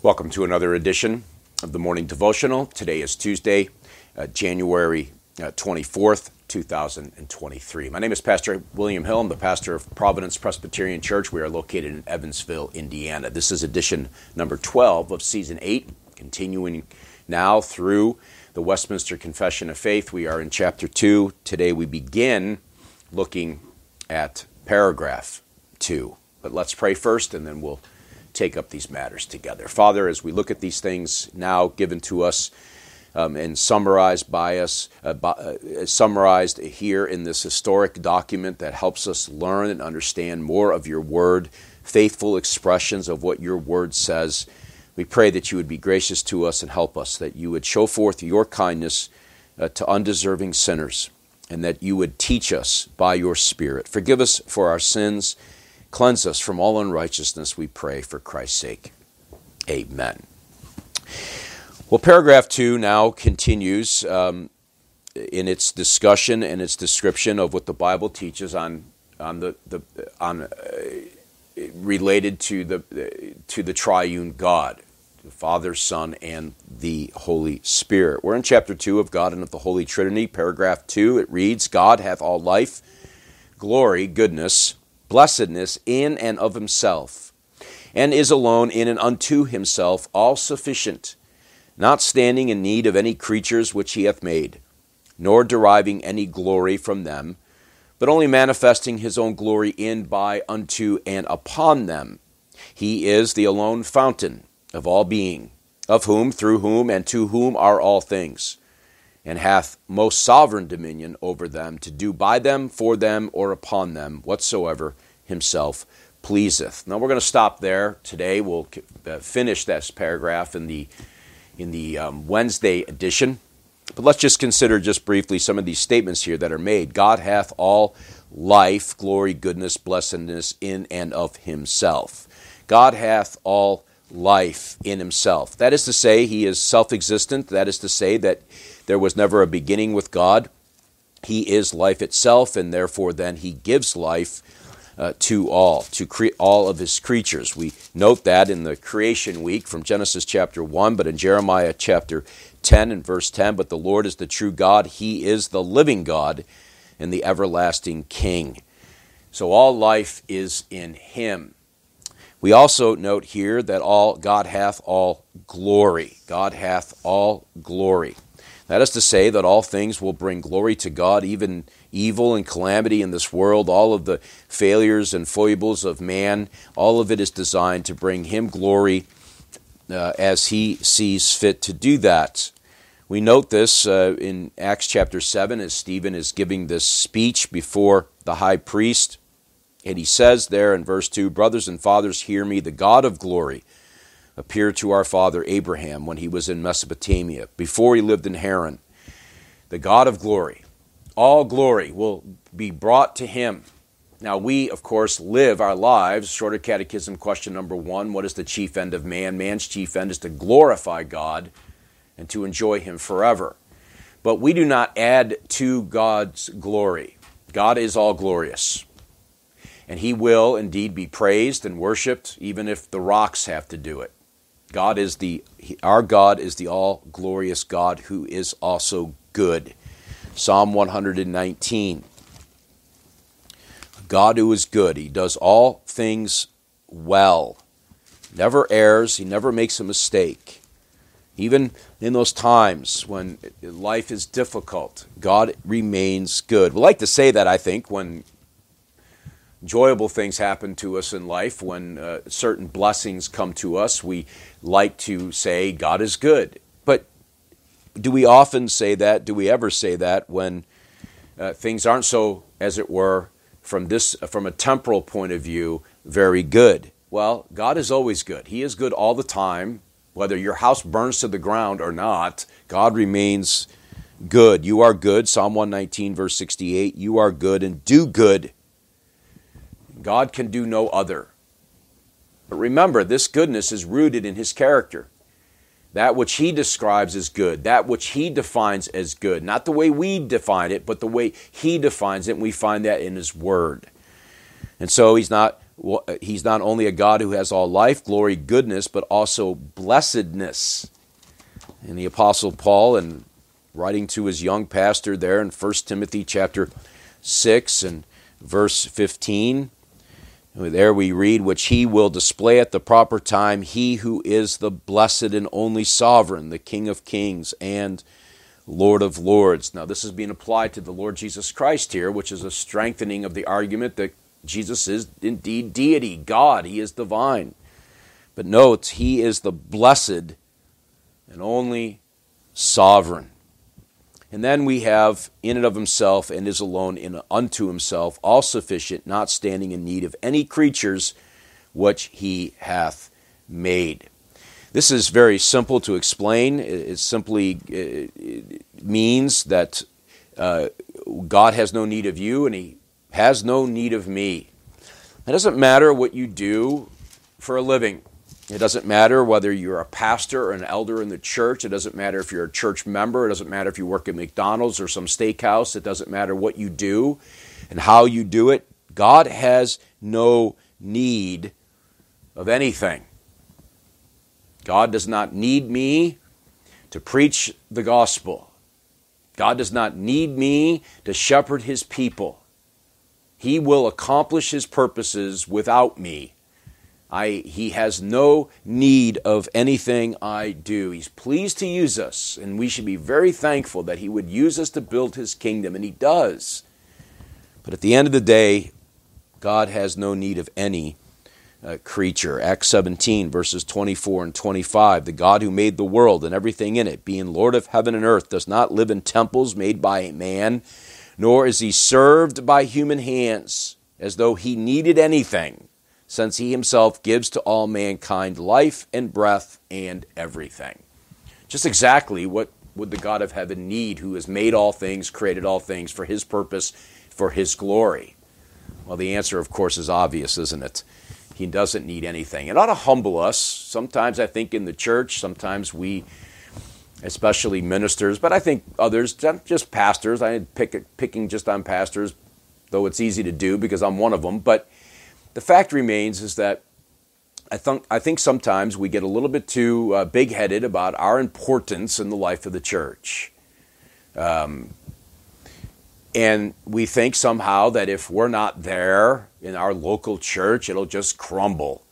Welcome to another edition of the Morning Devotional. Today is Tuesday, uh, January uh, 24th, 2023. My name is Pastor William Hill. I'm the pastor of Providence Presbyterian Church. We are located in Evansville, Indiana. This is edition number 12 of season 8, continuing now through the Westminster Confession of Faith. We are in chapter 2. Today we begin looking at paragraph 2. But let's pray first and then we'll take up these matters together. Father, as we look at these things now given to us um, and summarized by us, uh, by, uh, summarized here in this historic document that helps us learn and understand more of your word, faithful expressions of what your word says, we pray that you would be gracious to us and help us, that you would show forth your kindness uh, to undeserving sinners, and that you would teach us by your Spirit. Forgive us for our sins Cleanse us from all unrighteousness, we pray, for Christ's sake. Amen. Well, paragraph two now continues um, in its discussion and its description of what the Bible teaches on on the, the on uh, related to the to the triune God, the Father, Son, and the Holy Spirit. We're in chapter two of God and of the Holy Trinity, paragraph two. It reads, "God hath all life, glory, goodness." Blessedness in and of himself, and is alone in and unto himself all sufficient, not standing in need of any creatures which he hath made, nor deriving any glory from them, but only manifesting his own glory in, by, unto, and upon them. He is the alone fountain of all being, of whom, through whom, and to whom are all things and hath most sovereign dominion over them, to do by them, for them, or upon them, whatsoever himself pleaseth. Now we're going to stop there today. We'll uh, finish this paragraph in the in the um, Wednesday edition. But let's just consider just briefly some of these statements here that are made. God hath all life, glory, goodness, blessedness in and of himself. God hath all life in himself. That is to say, he is self existent. That is to say, that there was never a beginning with God. He is life itself, and therefore then he gives life uh, to all, to cre- all of his creatures. We note that in the creation week from Genesis chapter 1, but in Jeremiah chapter 10 and verse 10, but the Lord is the true God, he is the living God and the everlasting King. So all life is in him. We also note here that all God hath all glory. God hath all glory. That is to say, that all things will bring glory to God, even evil and calamity in this world, all of the failures and foibles of man, all of it is designed to bring Him glory uh, as He sees fit to do that. We note this uh, in Acts chapter 7 as Stephen is giving this speech before the high priest. And he says there in verse 2 Brothers and fathers, hear me, the God of glory appeared to our father Abraham when he was in Mesopotamia, before he lived in Haran. The God of glory, all glory will be brought to him. Now, we, of course, live our lives. Shorter Catechism question number one What is the chief end of man? Man's chief end is to glorify God and to enjoy him forever. But we do not add to God's glory. God is all glorious and he will indeed be praised and worshiped even if the rocks have to do it God is the our God is the all glorious God who is also good. Psalm 119. God who is good, he does all things well. Never errs, he never makes a mistake. Even in those times when life is difficult, God remains good. We like to say that, I think, when enjoyable things happen to us in life, when uh, certain blessings come to us, we like to say, God is good. But do we often say that? Do we ever say that when uh, things aren't so, as it were, from, this, from a temporal point of view, very good? Well, God is always good. He is good all the time. Whether your house burns to the ground or not, God remains good. You are good. Psalm 119, verse 68. You are good and do good God can do no other. But remember, this goodness is rooted in his character. That which he describes as good, that which he defines as good. Not the way we define it, but the way he defines it, and we find that in his word. And so he's not he's not only a God who has all life, glory, goodness, but also blessedness. And the Apostle Paul, in writing to his young pastor there in 1 Timothy chapter 6 and verse 15, there we read, which he will display at the proper time, he who is the blessed and only sovereign, the King of kings and Lord of lords. Now, this is being applied to the Lord Jesus Christ here, which is a strengthening of the argument that Jesus is indeed deity, God, he is divine. But note, he is the blessed and only sovereign. And then we have in and of himself and is alone in unto himself, all sufficient, not standing in need of any creatures which he hath made. This is very simple to explain. It simply it means that uh, God has no need of you and he has no need of me. It doesn't matter what you do for a living. It doesn't matter whether you're a pastor or an elder in the church. It doesn't matter if you're a church member. It doesn't matter if you work at McDonald's or some steakhouse. It doesn't matter what you do and how you do it. God has no need of anything. God does not need me to preach the gospel. God does not need me to shepherd his people. He will accomplish his purposes without me. I, he has no need of anything I do. He's pleased to use us, and we should be very thankful that He would use us to build His kingdom, and He does. But at the end of the day, God has no need of any uh, creature. Acts 17, verses 24 and 25. The God who made the world and everything in it, being Lord of heaven and earth, does not live in temples made by man, nor is He served by human hands as though He needed anything since he himself gives to all mankind life and breath and everything. Just exactly what would the God of heaven need who has made all things, created all things for his purpose, for his glory? Well, the answer, of course, is obvious, isn't it? He doesn't need anything. It ought to humble us. Sometimes I think in the church, sometimes we, especially ministers, but I think others, just pastors, I pick picking just on pastors, though it's easy to do because I'm one of them, but the fact remains is that I think, I think sometimes we get a little bit too uh, big headed about our importance in the life of the church. Um, and we think somehow that if we're not there in our local church, it'll just crumble.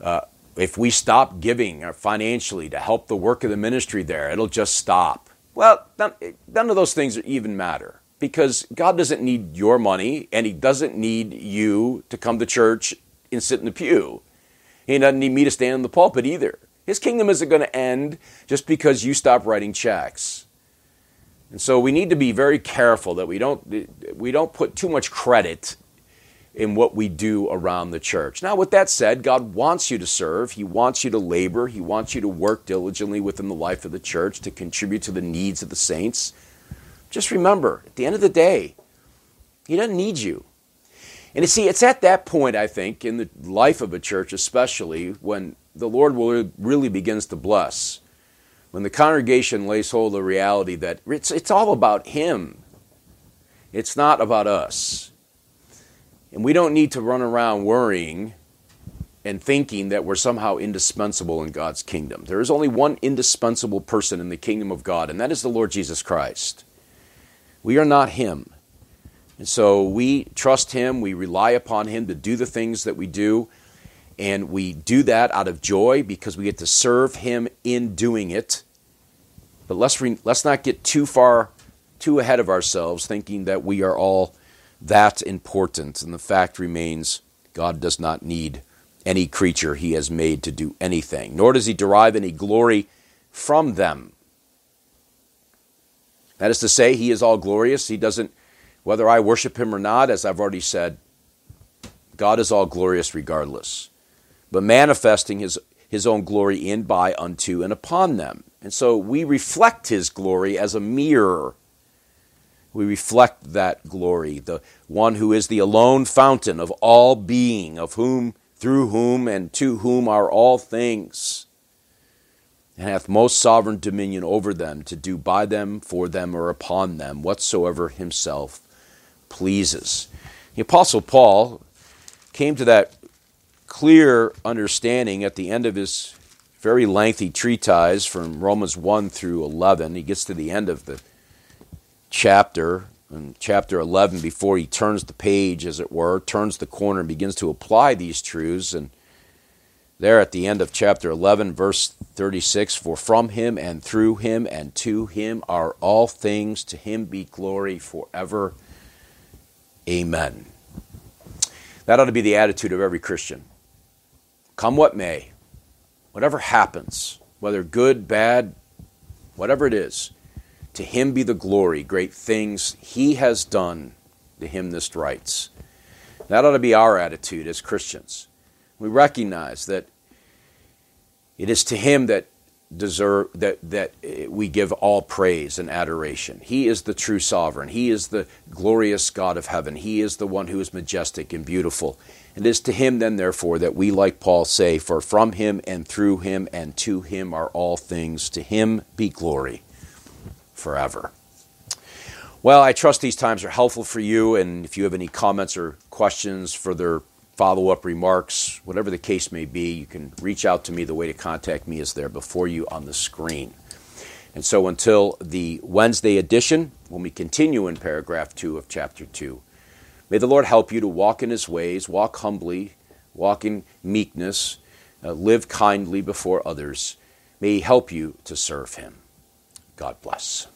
Uh, if we stop giving financially to help the work of the ministry there, it'll just stop. Well, none of those things even matter because God doesn't need your money and He doesn't need you to come to church and sit in the pew. He doesn't need me to stand in the pulpit either. His kingdom isn't going to end just because you stop writing checks. And so we need to be very careful that we don't, we don't put too much credit in what we do around the church. Now, with that said, God wants you to serve. He wants you to labor. He wants you to work diligently within the life of the church to contribute to the needs of the saints. Just remember, at the end of the day, He doesn't need you. And you see, it's at that point, I think, in the life of a church, especially, when the Lord will really begins to bless. When the congregation lays hold of the reality that it's, it's all about Him, it's not about us. And we don't need to run around worrying and thinking that we're somehow indispensable in God's kingdom. There is only one indispensable person in the kingdom of God, and that is the Lord Jesus Christ. We are not Him. And so we trust Him, we rely upon Him to do the things that we do, and we do that out of joy because we get to serve Him in doing it. But let's, re- let's not get too far, too ahead of ourselves, thinking that we are all that important. And the fact remains God does not need any creature He has made to do anything, nor does He derive any glory from them. That is to say, He is all glorious. He doesn't, whether I worship Him or not, as I've already said, God is all glorious regardless, but manifesting His, his own glory in, by, unto, and upon them. And so we reflect His glory as a mirror. We reflect that glory, the one who is the alone fountain of all being, of whom, through whom, and to whom are all things and hath most sovereign dominion over them to do by them, for them, or upon them whatsoever himself pleases. The Apostle Paul came to that clear understanding at the end of his very lengthy treatise from Romans 1 through 11. He gets to the end of the chapter, in chapter 11, before he turns the page, as it were, turns the corner and begins to apply these truths. And there at the end of chapter 11, verse 36 For from him and through him and to him are all things, to him be glory forever. Amen. That ought to be the attitude of every Christian. Come what may, whatever happens, whether good, bad, whatever it is, to him be the glory, great things he has done, the hymnist writes. That ought to be our attitude as Christians. We recognize that it is to him that deserve that that eh, we give all praise and adoration. He is the true sovereign. He is the glorious God of heaven. He is the one who is majestic and beautiful. It is to him then therefore that we like Paul say for from him and through him and to him are all things to him be glory forever. Well, I trust these times are helpful for you and if you have any comments or questions further follow up remarks, whatever the case may be, you can reach out to me. The way to contact me is there before you on the screen. And so until the Wednesday edition, when we continue in paragraph 2 of chapter 2, may the Lord help you to walk in his ways, walk humbly, walk in meekness, uh, live kindly before others. May he help you to serve him. God bless.